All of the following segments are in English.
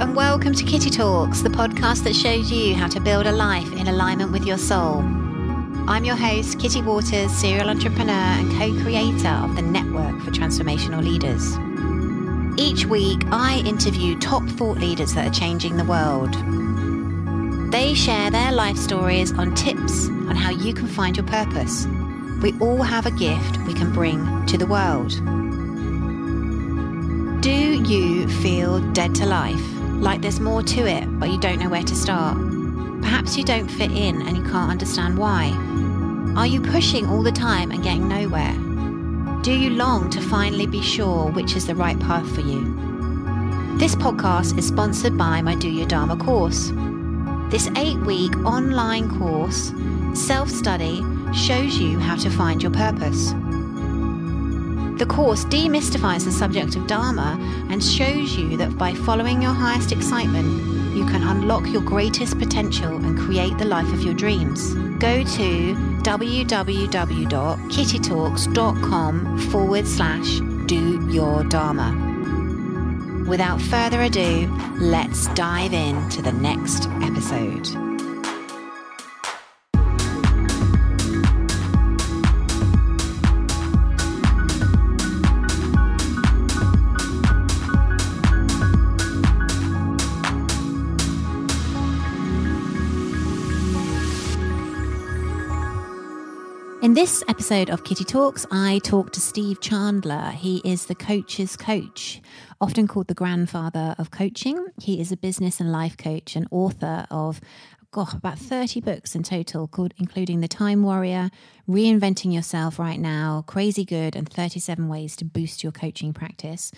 and welcome to Kitty Talks, the podcast that shows you how to build a life in alignment with your soul. I'm your host, Kitty Waters, serial entrepreneur and co creator of the Network for Transformational Leaders. Each week, I interview top thought leaders that are changing the world. They share their life stories on tips on how you can find your purpose. We all have a gift we can bring to the world. Do you feel dead to life? Like there's more to it, but you don't know where to start? Perhaps you don't fit in and you can't understand why. Are you pushing all the time and getting nowhere? Do you long to finally be sure which is the right path for you? This podcast is sponsored by my Do Your Dharma course. This eight week online course, self study, shows you how to find your purpose. The course demystifies the subject of Dharma and shows you that by following your highest excitement, you can unlock your greatest potential and create the life of your dreams. Go to www.kittytalks.com forward slash do your Dharma. Without further ado, let's dive into the next episode. Episode of Kitty Talks, I talk to Steve Chandler. He is the coach's coach, often called the grandfather of coaching. He is a business and life coach and author of God, about 30 books in total, called, including The Time Warrior, Reinventing Yourself Right Now, Crazy Good, and 37 Ways to Boost Your Coaching Practice.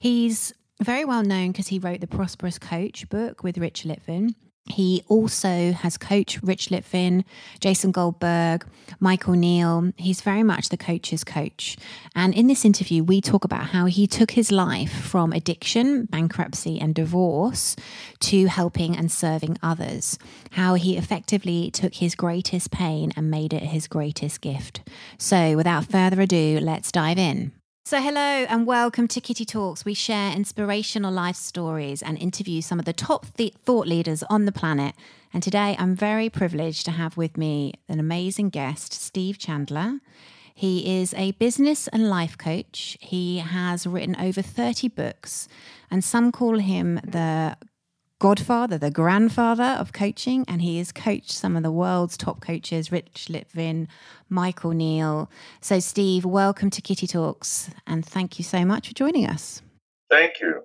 He's very well known because he wrote the Prosperous Coach book with Rich Litvin. He also has coached Rich Litvin, Jason Goldberg, Michael Neill. He's very much the coach's coach. And in this interview, we talk about how he took his life from addiction, bankruptcy, and divorce to helping and serving others. How he effectively took his greatest pain and made it his greatest gift. So, without further ado, let's dive in. So, hello and welcome to Kitty Talks. We share inspirational life stories and interview some of the top th- thought leaders on the planet. And today I'm very privileged to have with me an amazing guest, Steve Chandler. He is a business and life coach. He has written over 30 books, and some call him the godfather, the grandfather of coaching, and he has coached some of the world's top coaches, Rich Litvin, Michael Neill. So, Steve, welcome to Kitty Talks, and thank you so much for joining us. Thank you.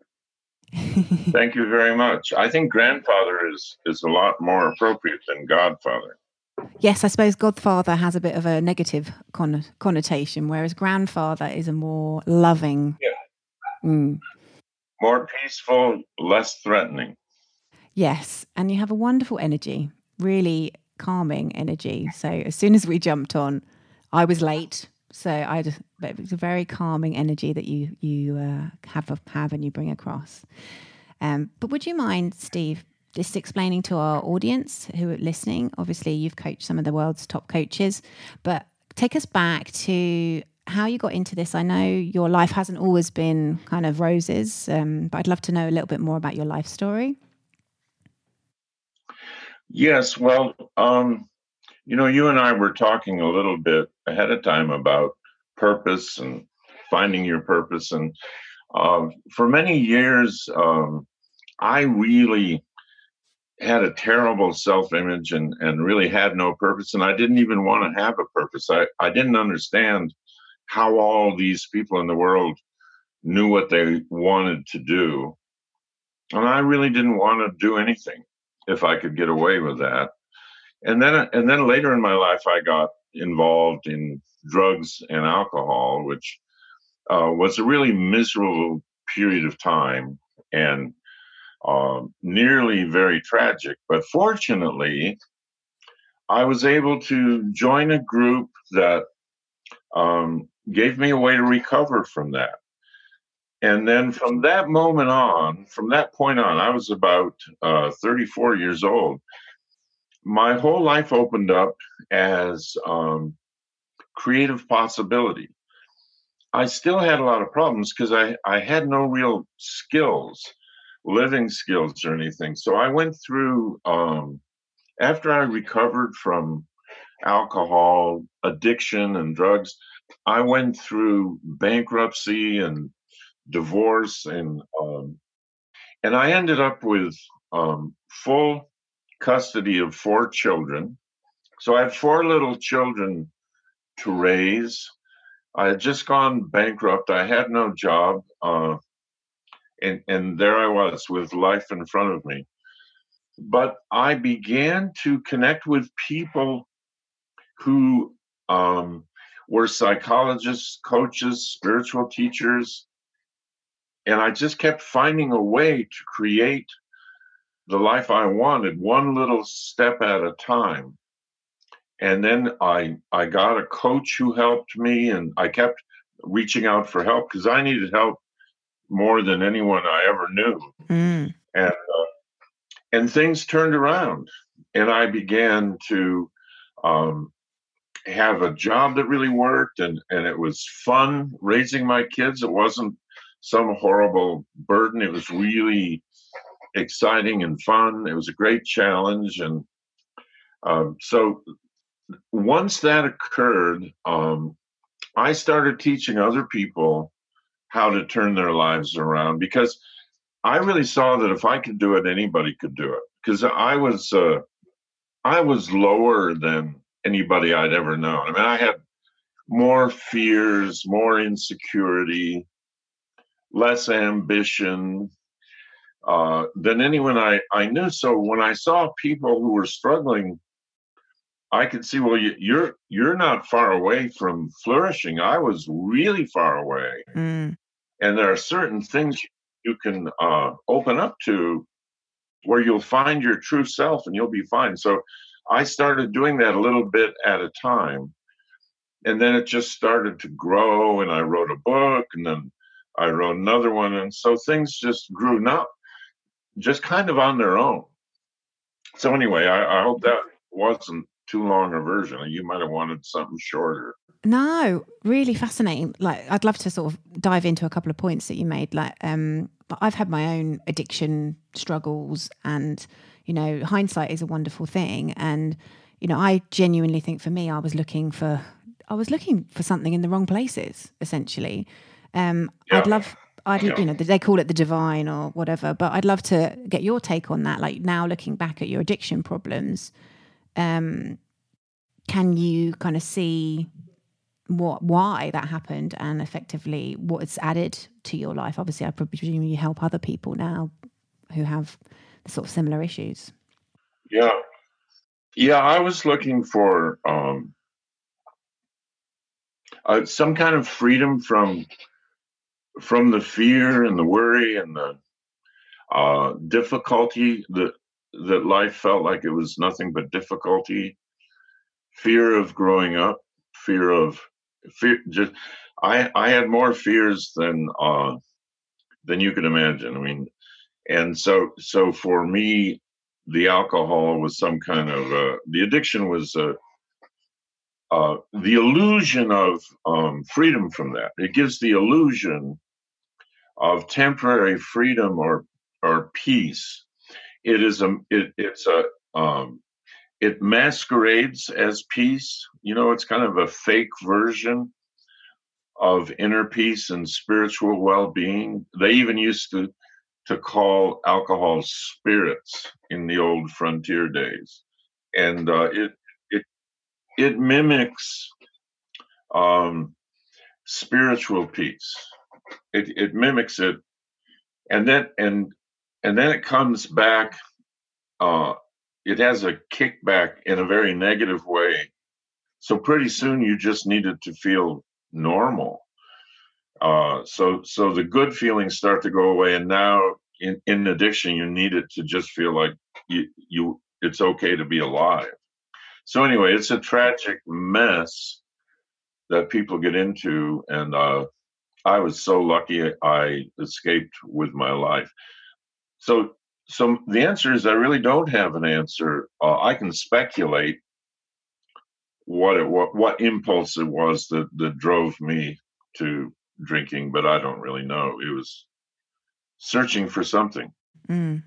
thank you very much. I think grandfather is is a lot more appropriate than godfather. Yes, I suppose godfather has a bit of a negative con- connotation, whereas grandfather is a more loving. Yeah. Mm. More peaceful, less threatening. Yes, and you have a wonderful energy, really calming energy. So as soon as we jumped on, I was late, so I just it was a very calming energy that you you uh, have have and you bring across. Um, but would you mind, Steve, just explaining to our audience who are listening? Obviously, you've coached some of the world's top coaches, but take us back to how you got into this. I know your life hasn't always been kind of roses, um, but I'd love to know a little bit more about your life story. Yes, well, um, you know, you and I were talking a little bit ahead of time about purpose and finding your purpose. And uh, for many years, um, I really had a terrible self image and, and really had no purpose. And I didn't even want to have a purpose. I, I didn't understand how all these people in the world knew what they wanted to do. And I really didn't want to do anything if I could get away with that. And then and then later in my life, I got involved in drugs and alcohol, which uh, was a really miserable period of time and uh, nearly very tragic. But fortunately, I was able to join a group that um, gave me a way to recover from that. And then from that moment on, from that point on, I was about uh, 34 years old. My whole life opened up as um, creative possibility. I still had a lot of problems because I, I had no real skills. living skills or anything. So I went through um, after I recovered from alcohol addiction and drugs. I went through bankruptcy and divorce and um, and I ended up with um, full custody of four children. So I had four little children to raise. I had just gone bankrupt. I had no job. Uh, and, and there I was with life in front of me. But I began to connect with people who um, were psychologists, coaches, spiritual teachers. And I just kept finding a way to create the life I wanted, one little step at a time. And then I I got a coach who helped me, and I kept reaching out for help because I needed help more than anyone I ever knew. Mm. And uh, and things turned around, and I began to um, have a job that really worked, and and it was fun raising my kids. It wasn't some horrible burden. It was really exciting and fun. It was a great challenge, and um, so once that occurred, um, I started teaching other people how to turn their lives around because I really saw that if I could do it, anybody could do it. Because I was uh, I was lower than anybody I'd ever known. I mean, I had more fears, more insecurity, less ambition, uh, than anyone I, I knew. So when I saw people who were struggling, I could see, well, you, you're you're not far away from flourishing. I was really far away, mm. and there are certain things you can uh, open up to where you'll find your true self, and you'll be fine. So I started doing that a little bit at a time, and then it just started to grow. And I wrote a book, and then I wrote another one, and so things just grew. Not just kind of on their own. So anyway, I, I hope that wasn't too long a version. You might have wanted something shorter. No, really fascinating. Like I'd love to sort of dive into a couple of points that you made. Like um I've had my own addiction struggles and you know, hindsight is a wonderful thing and you know, I genuinely think for me I was looking for I was looking for something in the wrong places essentially. Um yeah. I'd love I'd, you know, they call it the divine or whatever, but I'd love to get your take on that. Like now, looking back at your addiction problems, um, can you kind of see what why that happened and effectively what it's added to your life? Obviously, I presume you help other people now who have sort of similar issues. Yeah, yeah. I was looking for um, uh, some kind of freedom from from the fear and the worry and the uh, difficulty that that life felt like it was nothing but difficulty, fear of growing up, fear of fear. Just I I had more fears than uh, than you can imagine. I mean, and so so for me, the alcohol was some kind of uh, the addiction was a. Uh, the illusion of um, freedom from that. It gives the illusion of temporary freedom or or peace. It is a it, it's a um, it masquerades as peace. You know, it's kind of a fake version of inner peace and spiritual well-being. They even used to to call alcohol spirits in the old frontier days, and uh, it it it mimics um, spiritual peace it, it mimics it. And then and and then it comes back uh it has a kickback in a very negative way. So pretty soon you just needed to feel normal. Uh so so the good feelings start to go away and now in, in addiction you need it to just feel like you you it's okay to be alive. So anyway it's a tragic mess that people get into and uh I was so lucky I escaped with my life. So, so the answer is I really don't have an answer. Uh, I can speculate what it what what impulse it was that that drove me to drinking, but I don't really know. It was searching for something. Mm.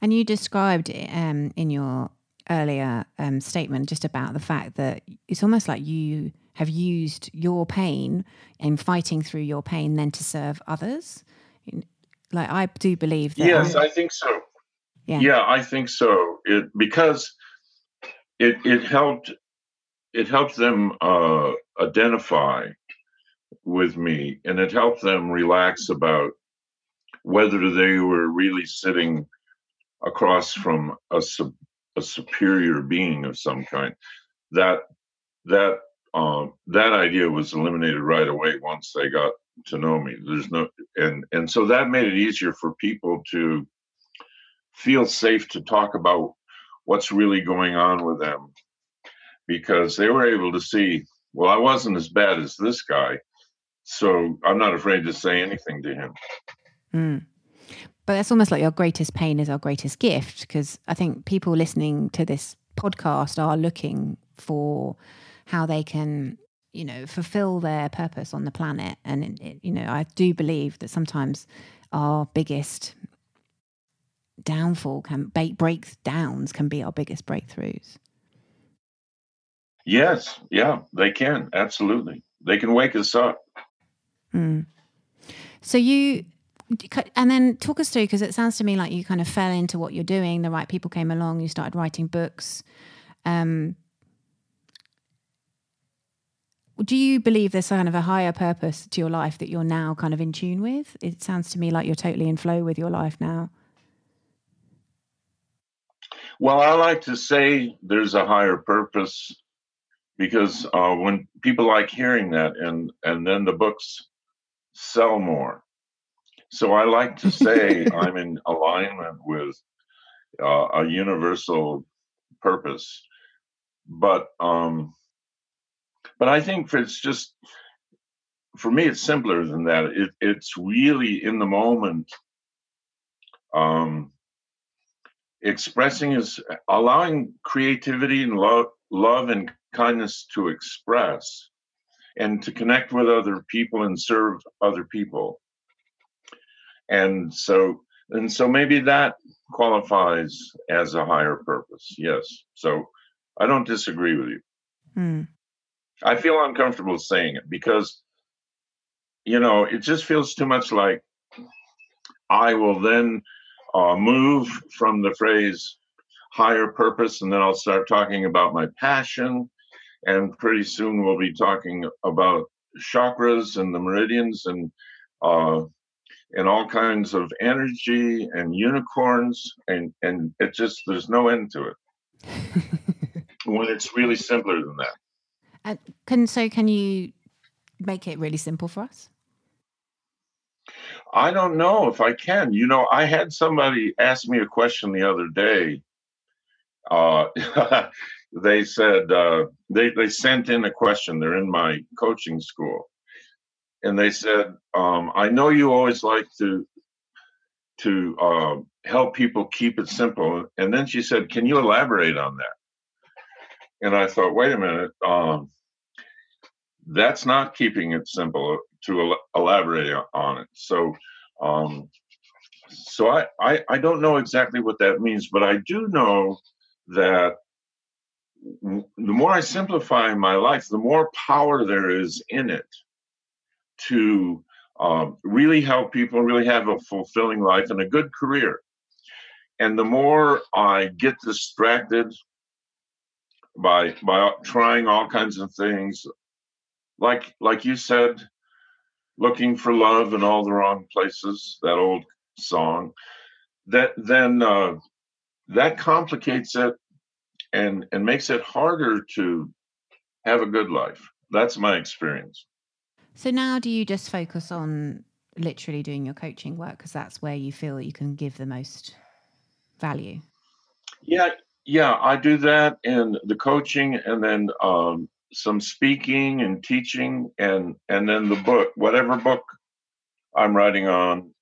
And you described um, in your earlier um, statement just about the fact that it's almost like you have used your pain and fighting through your pain then to serve others. Like I do believe that. Yes, I think so. Yeah, yeah I think so. It because it it helped it helped them uh, identify with me, and it helped them relax about whether they were really sitting across from a, a superior being of some kind. That that um, that idea was eliminated right away once they got to know me. There's no and and so that made it easier for people to feel safe to talk about what's really going on with them because they were able to see, well, I wasn't as bad as this guy, so I'm not afraid to say anything to him. Mm. But that's almost like your greatest pain is our greatest gift because I think people listening to this podcast are looking for how they can you know fulfill their purpose on the planet. And it, you know i do believe that sometimes our biggest downfall can breakdowns can be our biggest breakthroughs. Yes. Yeah they can. Absolutely. They can wake us up. Mm. so you and then talk us through because it sounds to me like you kind of fell into what you're doing the right people came along you started writing books. Um, do you believe there's kind of a higher purpose to your life that you're now kind of in tune with? It sounds to me like you're totally in flow with your life now. Well, I like to say there's a higher purpose because uh, when people like hearing that, and and then the books sell more. So I like to say I'm in alignment with uh, a universal purpose, but um, but I think it's just for me, it's simpler than that. It, it's really in the moment. Um, expressing is allowing creativity and love, love and kindness to express, and to connect with other people and serve other people. And so, and so maybe that qualifies as a higher purpose. Yes. So I don't disagree with you. Hmm. I feel uncomfortable saying it because, you know, it just feels too much like I will then uh, move from the phrase higher purpose and then I'll start talking about my passion. And pretty soon we'll be talking about chakras and the meridians and uh, and all kinds of energy and unicorns and and it just there's no end to it when it's really simpler than that and can so can you make it really simple for us? I don't know if I can. You know, I had somebody ask me a question the other day. Uh, they said uh, they they sent in a question. They're in my coaching school, and they said, um, "I know you always like to to uh, help people keep it simple." And then she said, "Can you elaborate on that?" And I thought, wait a minute, um, that's not keeping it simple to el- elaborate on it. So, um, so I, I, I don't know exactly what that means, but I do know that the more I simplify my life, the more power there is in it to um, really help people really have a fulfilling life and a good career. And the more I get distracted by by trying all kinds of things. Like like you said looking for love in all the wrong places that old song. That then uh, that complicates it and and makes it harder to have a good life. That's my experience. So now do you just focus on literally doing your coaching work? Because that's where you feel you can give the most value. Yeah yeah, I do that in the coaching and then um, some speaking and teaching and and then the book, whatever book I'm writing on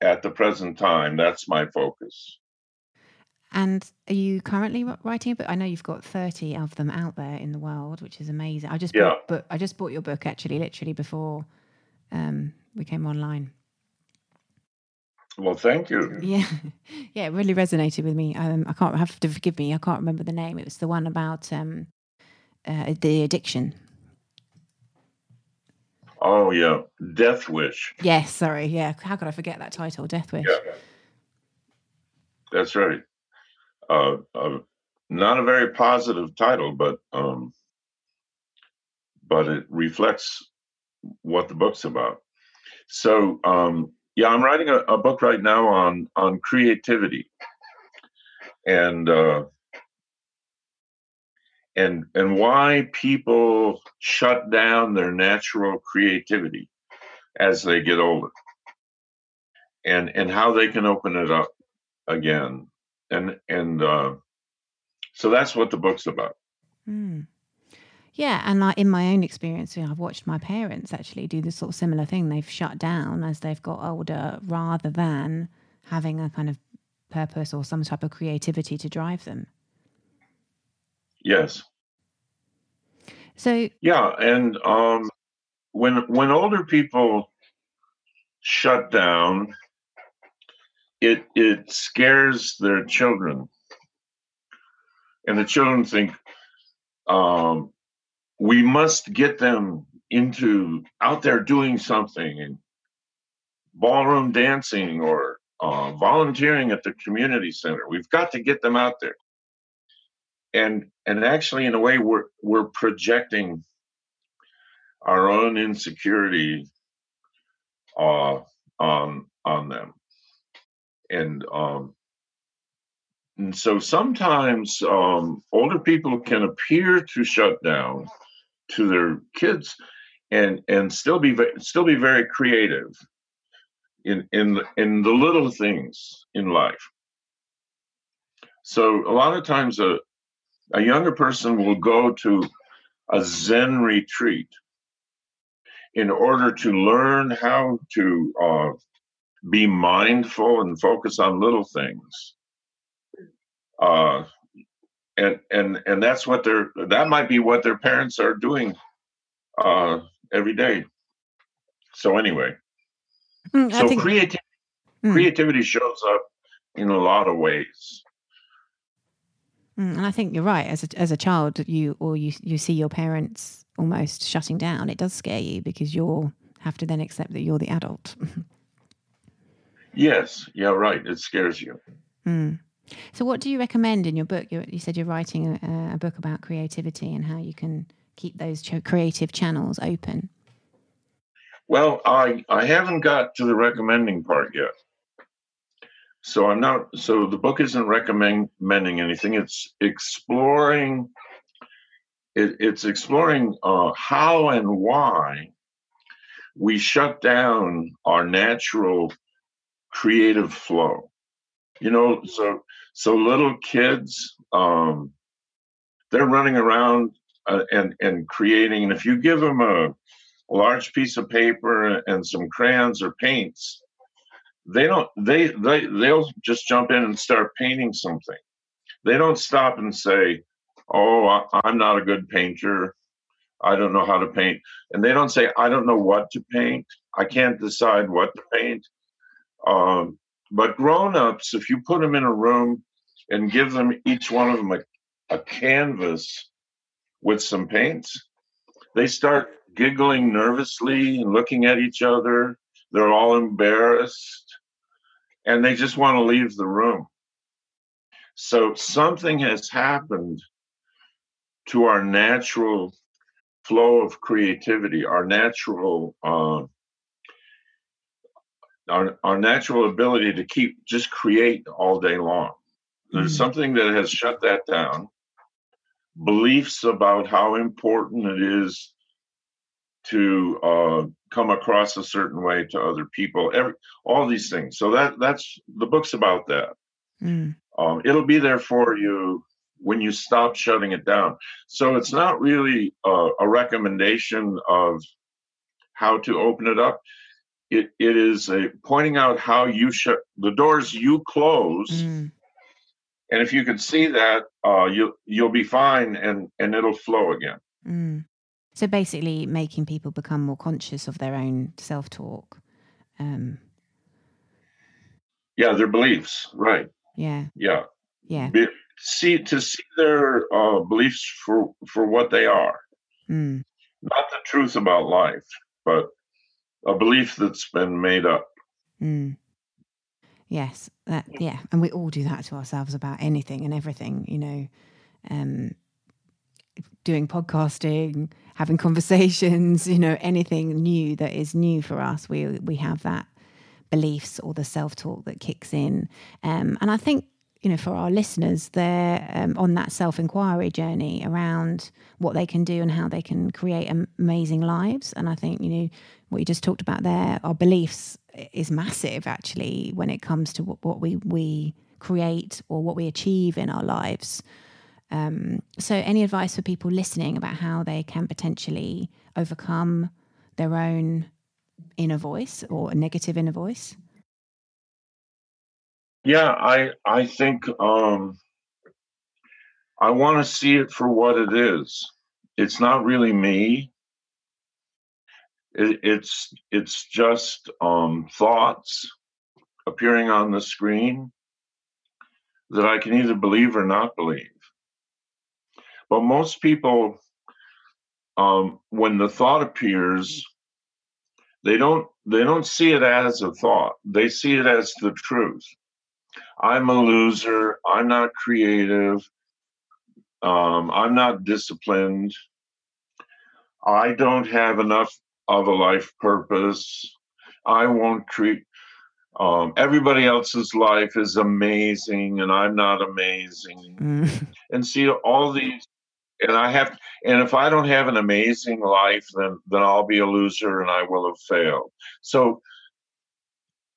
at the present time, that's my focus. And are you currently writing a book? I know you've got 30 of them out there in the world, which is amazing. I just bought, but I just bought your book actually literally before um, we came online. Well, thank you. Yeah, yeah, it really resonated with me. Um, I can't have to forgive me. I can't remember the name. It was the one about um, uh, the addiction. Oh yeah, Death Wish. Yes, sorry. Yeah, how could I forget that title, Death Wish? Yeah, that's right. Uh, uh, not a very positive title, but um, but it reflects what the book's about. So um, yeah, I'm writing a, a, book right now on on creativity, and uh, and and why people shut down their natural creativity as they get older, and and how they can open it up again, and and uh, so that's what the book's about. Mm. Yeah, and like in my own experience, I've watched my parents actually do this sort of similar thing. They've shut down as they've got older, rather than having a kind of purpose or some type of creativity to drive them. Yes. So yeah, and um, when when older people shut down, it it scares their children, and the children think, um, we must get them into out there doing something and ballroom dancing or uh, volunteering at the community center. We've got to get them out there. And and actually, in a way, we're we're projecting our own insecurity uh, on on them. And um, and so sometimes um, older people can appear to shut down to their kids and and still be still be very creative in in in the little things in life. So a lot of times a a younger person will go to a zen retreat in order to learn how to uh, be mindful and focus on little things. Uh, and and and that's what they're that might be what their parents are doing uh every day. So anyway. Mm, so think, creativity mm. creativity shows up in a lot of ways. Mm, and i think you're right. As a, as a child you or you you see your parents almost shutting down it does scare you because you're have to then accept that you're the adult. Yes yeah right it scares you. Mm. So, what do you recommend in your book? You, you said you're writing a, a, book about creativity and how you can keep those ch- creative channels open. Well, I I haven't got to the recommending part yet, so I'm not. So the book isn't recommending anything. It's exploring. It, it's exploring uh, how and why we shut down our natural creative flow you know so so little kids um they're running around uh, and and creating and if you give them a, a large piece of paper and some crayons or paints they don't they they they'll just jump in and start painting something. They don't stop and say oh I, i'm not a good painter. I don't know how to paint. And they don't say i don't know what to paint. I can't decide what to paint. Um, but grown-ups, if you put them in a room and give them each one of them a, a canvas with some paints, they start giggling nervously and looking at each other. They're all embarrassed and they just want to leave the room. So something has happened to our natural flow of creativity, our natural uh, our, our natural ability to keep just create all day long. There's mm-hmm. something that has shut that down. Beliefs about how important it is to uh, come across a certain way to other people. Every all these things. So that that's the book's about that. Mm. Um, it'll be there for you when you stop shutting it down. So it's not really uh, a recommendation of how to open it up it, it is a pointing out how you shut the doors you close mm. and if you can see that uh, you you'll be fine and and it'll flow again mm. so basically making people become more conscious of their own self-talk um. Yeah, their beliefs. Right. Yeah. Yeah. Yeah. Be, see to see their uh, beliefs for for what they are, Mm. not the truth about life, but a belief that's been made up. Mm. Yes, that yeah, and we all do that to ourselves about anything and everything, you know. Um, doing podcasting, having conversations, you know, anything new that is new for us, we we have that beliefs or the self talk that kicks in. Um, and I think you know, for our listeners, they're um, on that self inquiry journey around what they can do and how they can create amazing lives. And I think, you know, what you just talked about there, our beliefs is massive actually when it comes to what, we, we create or what we achieve in our lives. Um, so, any advice for people listening about how they can potentially overcome their own inner voice or a negative inner voice? Yeah, I I think um, I want to see it for what it is. It's not really me. It, it's it's just um, thoughts appearing on the screen that I can either believe or not believe. But most people, um, when the thought appears, they don't they don't see it as a thought. They see it as the truth. I'm a loser. I'm not creative. Um, I'm not disciplined. I don't have enough of a life purpose. I won't treat. Um, everybody else's life is amazing, and I'm not amazing. Mm. And see all these, and I have, and if I don't have an amazing life, then then I'll be a loser, and I will have failed. So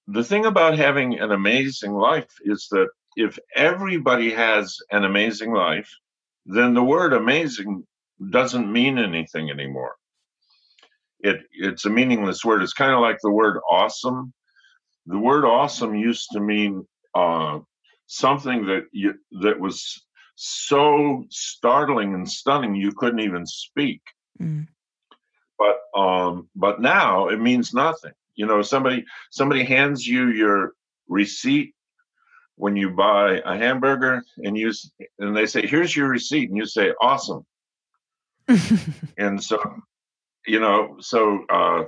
the thing about having an amazing life is that if everybody has an amazing life, then the word amazing doesn't mean anything anymore. It it's a meaningless word. It's kind of like the word awesome. The word awesome used to mean uh, something that you that was so startling and stunning you couldn't even speak. Mm. But um, but now it means nothing you know somebody somebody hands you your receipt when you buy a hamburger and you and they say here's your receipt and you say awesome and so you know so uh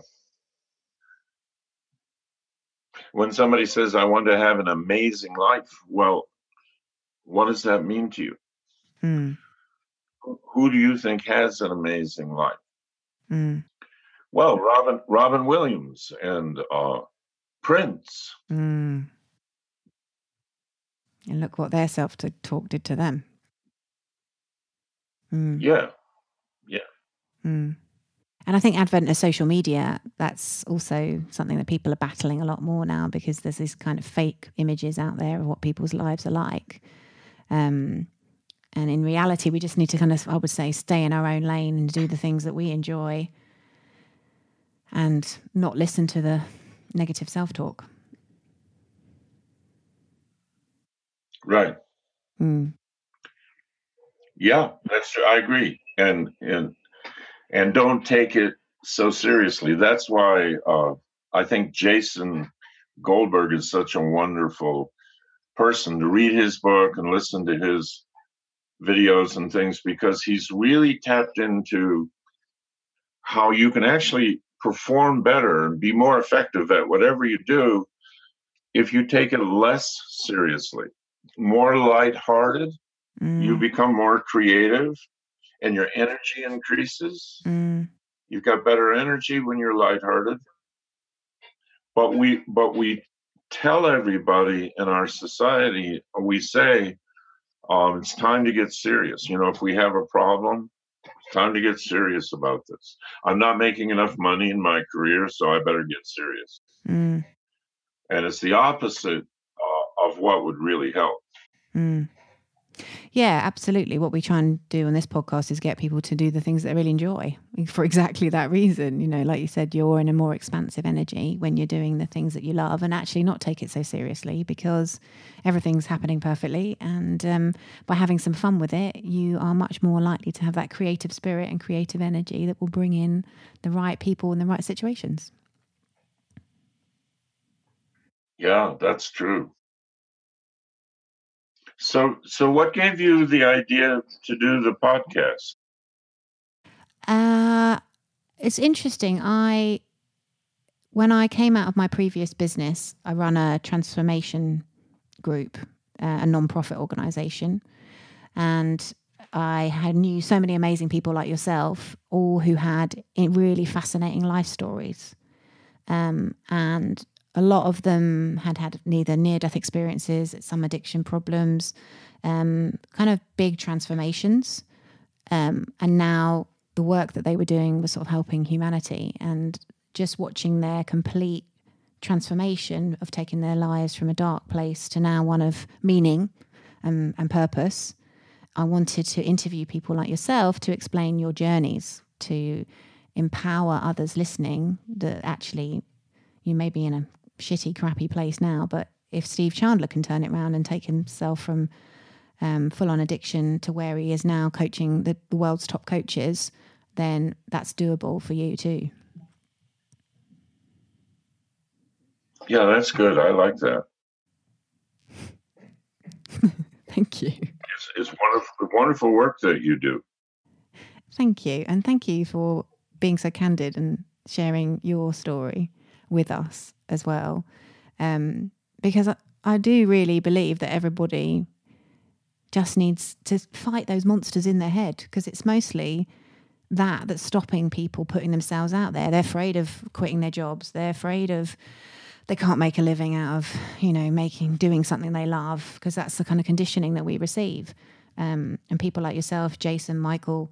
when somebody says i want to have an amazing life well what does that mean to you Mm. who do you think has an amazing life Mm. Well robin robin williams and uh prince Mm. And look what their self talk did to them. Mm. yeah Mm. And I think advent of social media, that's also something that people are battling a lot more now because there's these kind of fake images out there of what people's lives are like. Um, and in reality, we just need to kind of, I would say, stay in our own lane and do the things that we enjoy and not listen to the negative self talk. right Mm. Yeah, that's true. I agree, and and and don't take it so seriously. That's why uh, I think Jason Goldberg is such a wonderful person to read his book and listen to his videos and things because he's really tapped into how you can actually perform better and be more effective at whatever you do if you take it less seriously, more lighthearted Mm. you become more creative and your energy increases. Mm. You've got better energy when you're lighthearted. But we but we tell everybody in our society, we say, um, it's time to get serious. You know, if we have a problem, time to get serious about this. I'm not making enough money in my career, so I better get serious. Mm. And it's the opposite uh, of what would really help. Mm. Yeah, absolutely. What we try and do on this podcast is get people to do the things that they really enjoy for exactly that reason. You know, like you said, you're in a more expansive energy when you're doing the things that you love and actually not take it so seriously because everything's happening perfectly. And um, by having some fun with it, you are much more likely to have that creative spirit and creative energy that will bring in the right people in the right situations. Yeah, that's true. So, so what gave you the idea to do the podcast? Uh, it's interesting. I, when I came out of my previous business, I run a transformation group, uh, a non-profit organization, and I had knew so many amazing people like yourself, all who had really fascinating life stories, um, and a lot of them had had neither near-death experiences, some addiction problems, um, kind of big transformations, um, and now the work that they were doing was sort of helping humanity, and just watching their complete transformation of taking their lives from a dark place to now one of meaning and, and purpose. I wanted to interview people like yourself to explain your journeys, to empower others listening that actually you may be in a shitty, crappy place now, but if Steve Chandler can turn it around and take himself from um, full on addiction to where he is now, coaching the, the world's top coaches, then that's doable for you too. Yeah, that's good. I like that. Thank you it's, it's wonderful, wonderful work that you do. Thank you. And thank you for being so candid and sharing your story with us as well. Um, because I, I do really believe that everybody just needs to fight those monsters in their head because it's mostly that that's stopping people putting themselves out there. They're afraid of quitting their jobs. They're afraid of they can't make a living out of you know making doing something they love because that's the kind of conditioning that we receive um, and people like yourself jason michael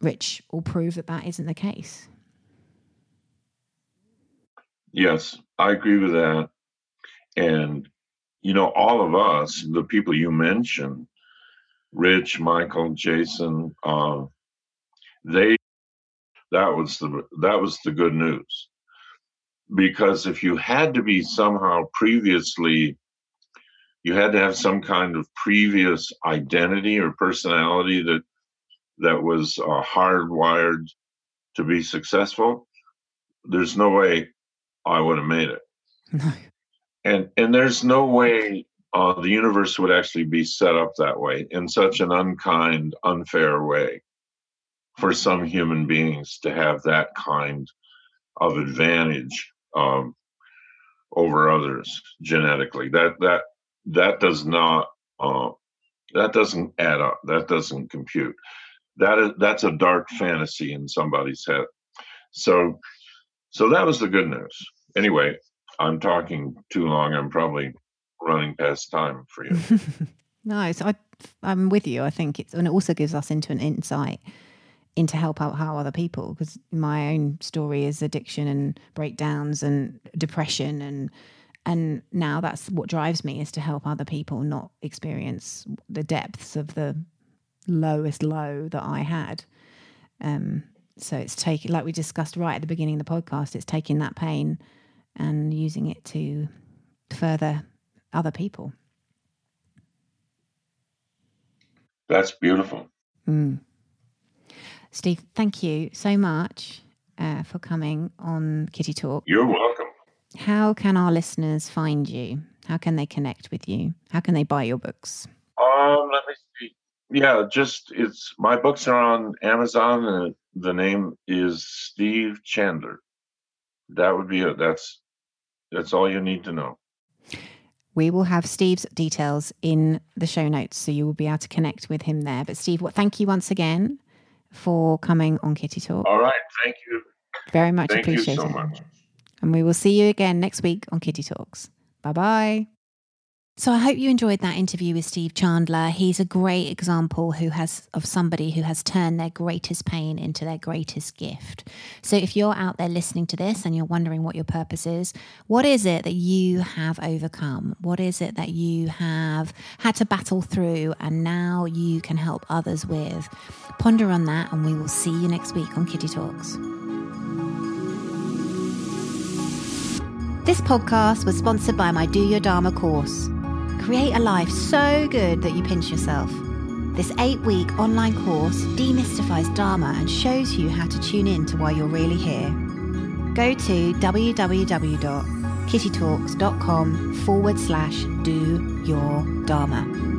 rich will prove that that isn't the case yes i agree with that. And you know all of us the people you mentioned rich michael jason uh, they that was the that was the good news. Because if you had to be somehow previously you had to have some kind of previous identity or personality that that was uh, hardwired to be successful there's no way i would have made it and and there's no way uh, the universe would actually be set up that way in such an unkind unfair way for some human beings to have that kind of advantage um, over others genetically. That that that does not uh, that doesn't add up. That doesn't compute. That is that's a dark fantasy in somebody's head. So so that was the good news. Anyway, I'm talking too long. I'm probably running past time for you. so I I'm with you. I think it's and it also gives us into an insight into help out how other people because my own story is addiction and breakdowns and depression and and now that's what drives me is to help other people not experience the depths of the lowest low that I had. Um, so it's taking, like we discussed right at the beginning of the podcast, it's taking that pain and using it to further other people. That's beautiful. Mm. Steve, thank you so much uh, for coming on Kitty Talk. You're welcome. How can our listeners find you? How can they connect with you? How can they buy your books? Um, let me see. Yeah, just it's my books are on Amazon, and the name is Steve Chandler. That would be it. That's that's all you need to know. We will have Steve's details in the show notes, so you will be able to connect with him there. But Steve, what? Thank you once again for coming on Kitty Talk. All right. Thank you. Very much Thank appreciated. You so much. And we will see you again next week on Kitty Talks. Bye bye. So I hope you enjoyed that interview with Steve Chandler. He's a great example who has of somebody who has turned their greatest pain into their greatest gift. So if you're out there listening to this and you're wondering what your purpose is, what is it that you have overcome? What is it that you have had to battle through and now you can help others with? Ponder on that and we will see you next week on Kitty Talks. This podcast was sponsored by my Do Your Dharma course. Create a life so good that you pinch yourself. This eight week online course demystifies Dharma and shows you how to tune in to why you're really here. Go to www.kittytalks.com forward slash do your Dharma.